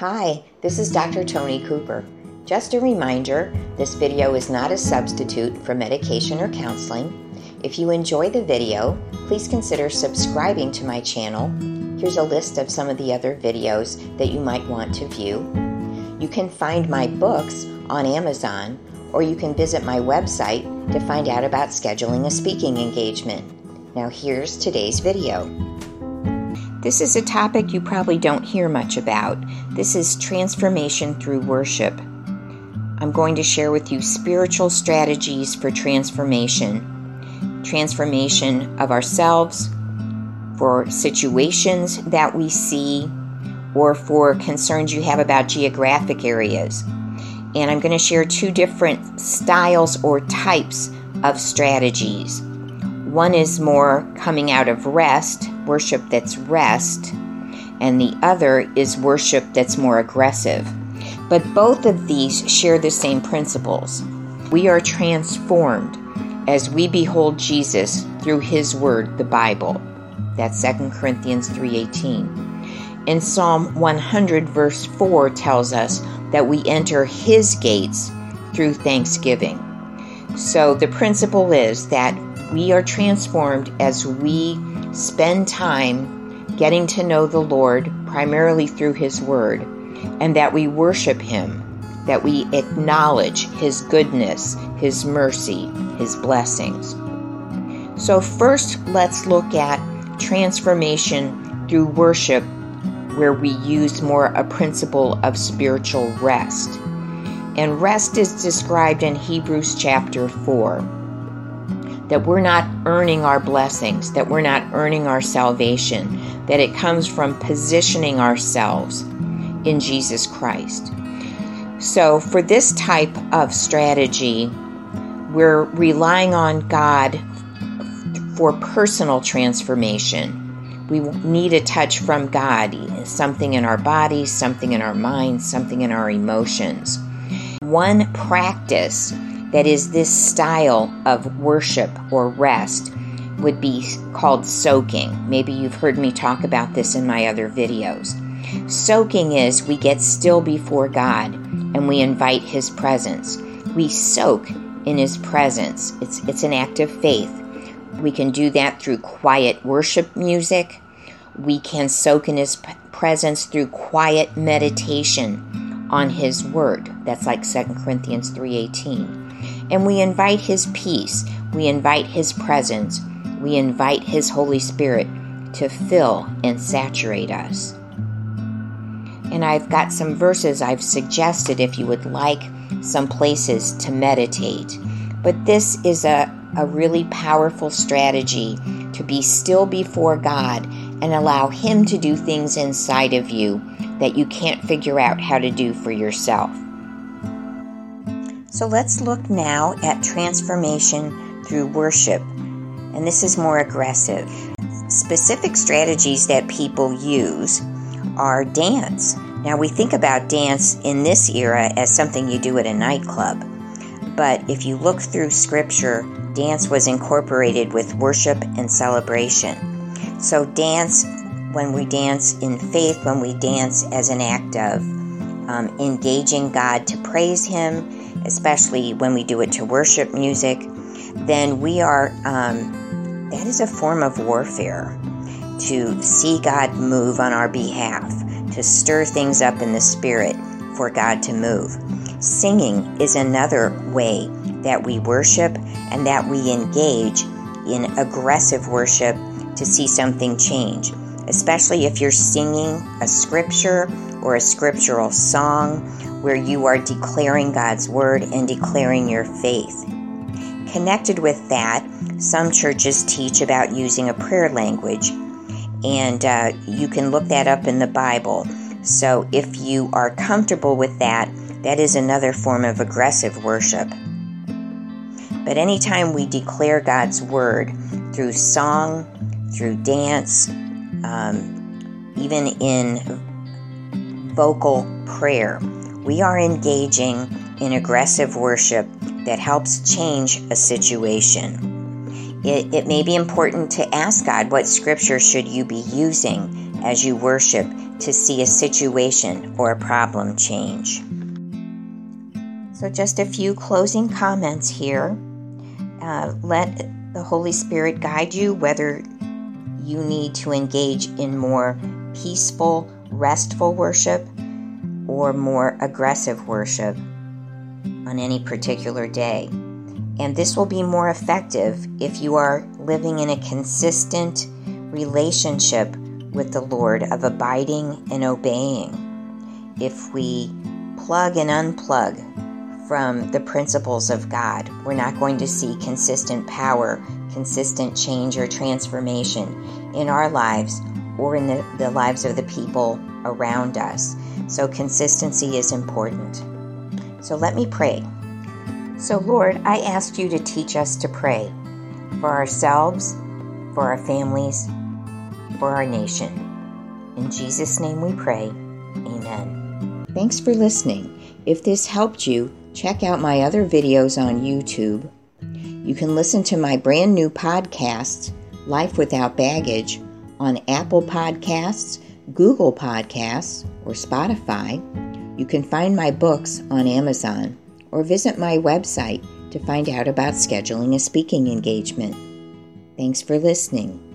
Hi, this is Dr. Tony Cooper. Just a reminder this video is not a substitute for medication or counseling. If you enjoy the video, please consider subscribing to my channel. Here's a list of some of the other videos that you might want to view. You can find my books on Amazon, or you can visit my website to find out about scheduling a speaking engagement. Now, here's today's video. This is a topic you probably don't hear much about. This is transformation through worship. I'm going to share with you spiritual strategies for transformation. Transformation of ourselves, for situations that we see, or for concerns you have about geographic areas. And I'm going to share two different styles or types of strategies. One is more coming out of rest, worship that's rest, and the other is worship that's more aggressive. But both of these share the same principles. We are transformed as we behold Jesus through his word, the Bible. That's 2 Corinthians 3:18. And Psalm 100 verse 4 tells us that we enter his gates through thanksgiving. So the principle is that we are transformed as we spend time getting to know the Lord primarily through His Word, and that we worship Him, that we acknowledge His goodness, His mercy, His blessings. So, first, let's look at transformation through worship, where we use more a principle of spiritual rest. And rest is described in Hebrews chapter 4 that we're not earning our blessings, that we're not earning our salvation, that it comes from positioning ourselves in Jesus Christ. So, for this type of strategy, we're relying on God for personal transformation. We need a touch from God, something in our bodies, something in our minds, something in our emotions. One practice that is this style of worship or rest would be called soaking. Maybe you've heard me talk about this in my other videos. Soaking is we get still before God and we invite His presence. We soak in His presence. It's, it's an act of faith. We can do that through quiet worship music. We can soak in His presence through quiet meditation on His Word. That's like 2 Corinthians 3:18 and we invite His peace, we invite His presence, we invite His Holy Spirit to fill and saturate us. And I've got some verses I've suggested if you would like some places to meditate. But this is a, a really powerful strategy to be still before God and allow Him to do things inside of you that you can't figure out how to do for yourself. So let's look now at transformation through worship. And this is more aggressive. Specific strategies that people use are dance. Now, we think about dance in this era as something you do at a nightclub. But if you look through scripture, dance was incorporated with worship and celebration. So, dance, when we dance in faith, when we dance as an act of um, engaging God to praise Him, especially when we do it to worship music, then we are, um, that is a form of warfare to see God move on our behalf, to stir things up in the spirit for God to move. Singing is another way that we worship and that we engage in aggressive worship to see something change, especially if you're singing a scripture or a scriptural song where you are declaring God's word and declaring your faith. Connected with that, some churches teach about using a prayer language, and uh, you can look that up in the Bible. So if you are comfortable with that, that is another form of aggressive worship. But anytime we declare God's word through song, through dance, um, even in vocal prayer, we are engaging in aggressive worship that helps change a situation. It, it, may be important to ask God what scripture should you be using as you worship to see a situation or a problem change. So, just a few closing comments here. Uh, let the Holy Spirit guide you whether you need to engage in more peaceful, restful worship or more aggressive worship on any particular day. And this will be more effective if you are living in a consistent relationship with the Lord of abiding and obeying. If we plug and unplug from the principles of God, we're not going to see consistent power, consistent change, or transformation in our lives or in the, the lives of the people around us. So, consistency is important. So, let me pray. So, Lord, I ask you to teach us to pray for ourselves, for our families, for our nation. In Jesus' name we pray. Amen. Thanks for listening. If this helped you, check out my other videos on YouTube. You can listen to my brand new podcast, Life Without Baggage, on Apple Podcasts, Google Podcasts, or Spotify. You can find my books on Amazon or visit my website to find out about scheduling a speaking engagement. Thanks for listening.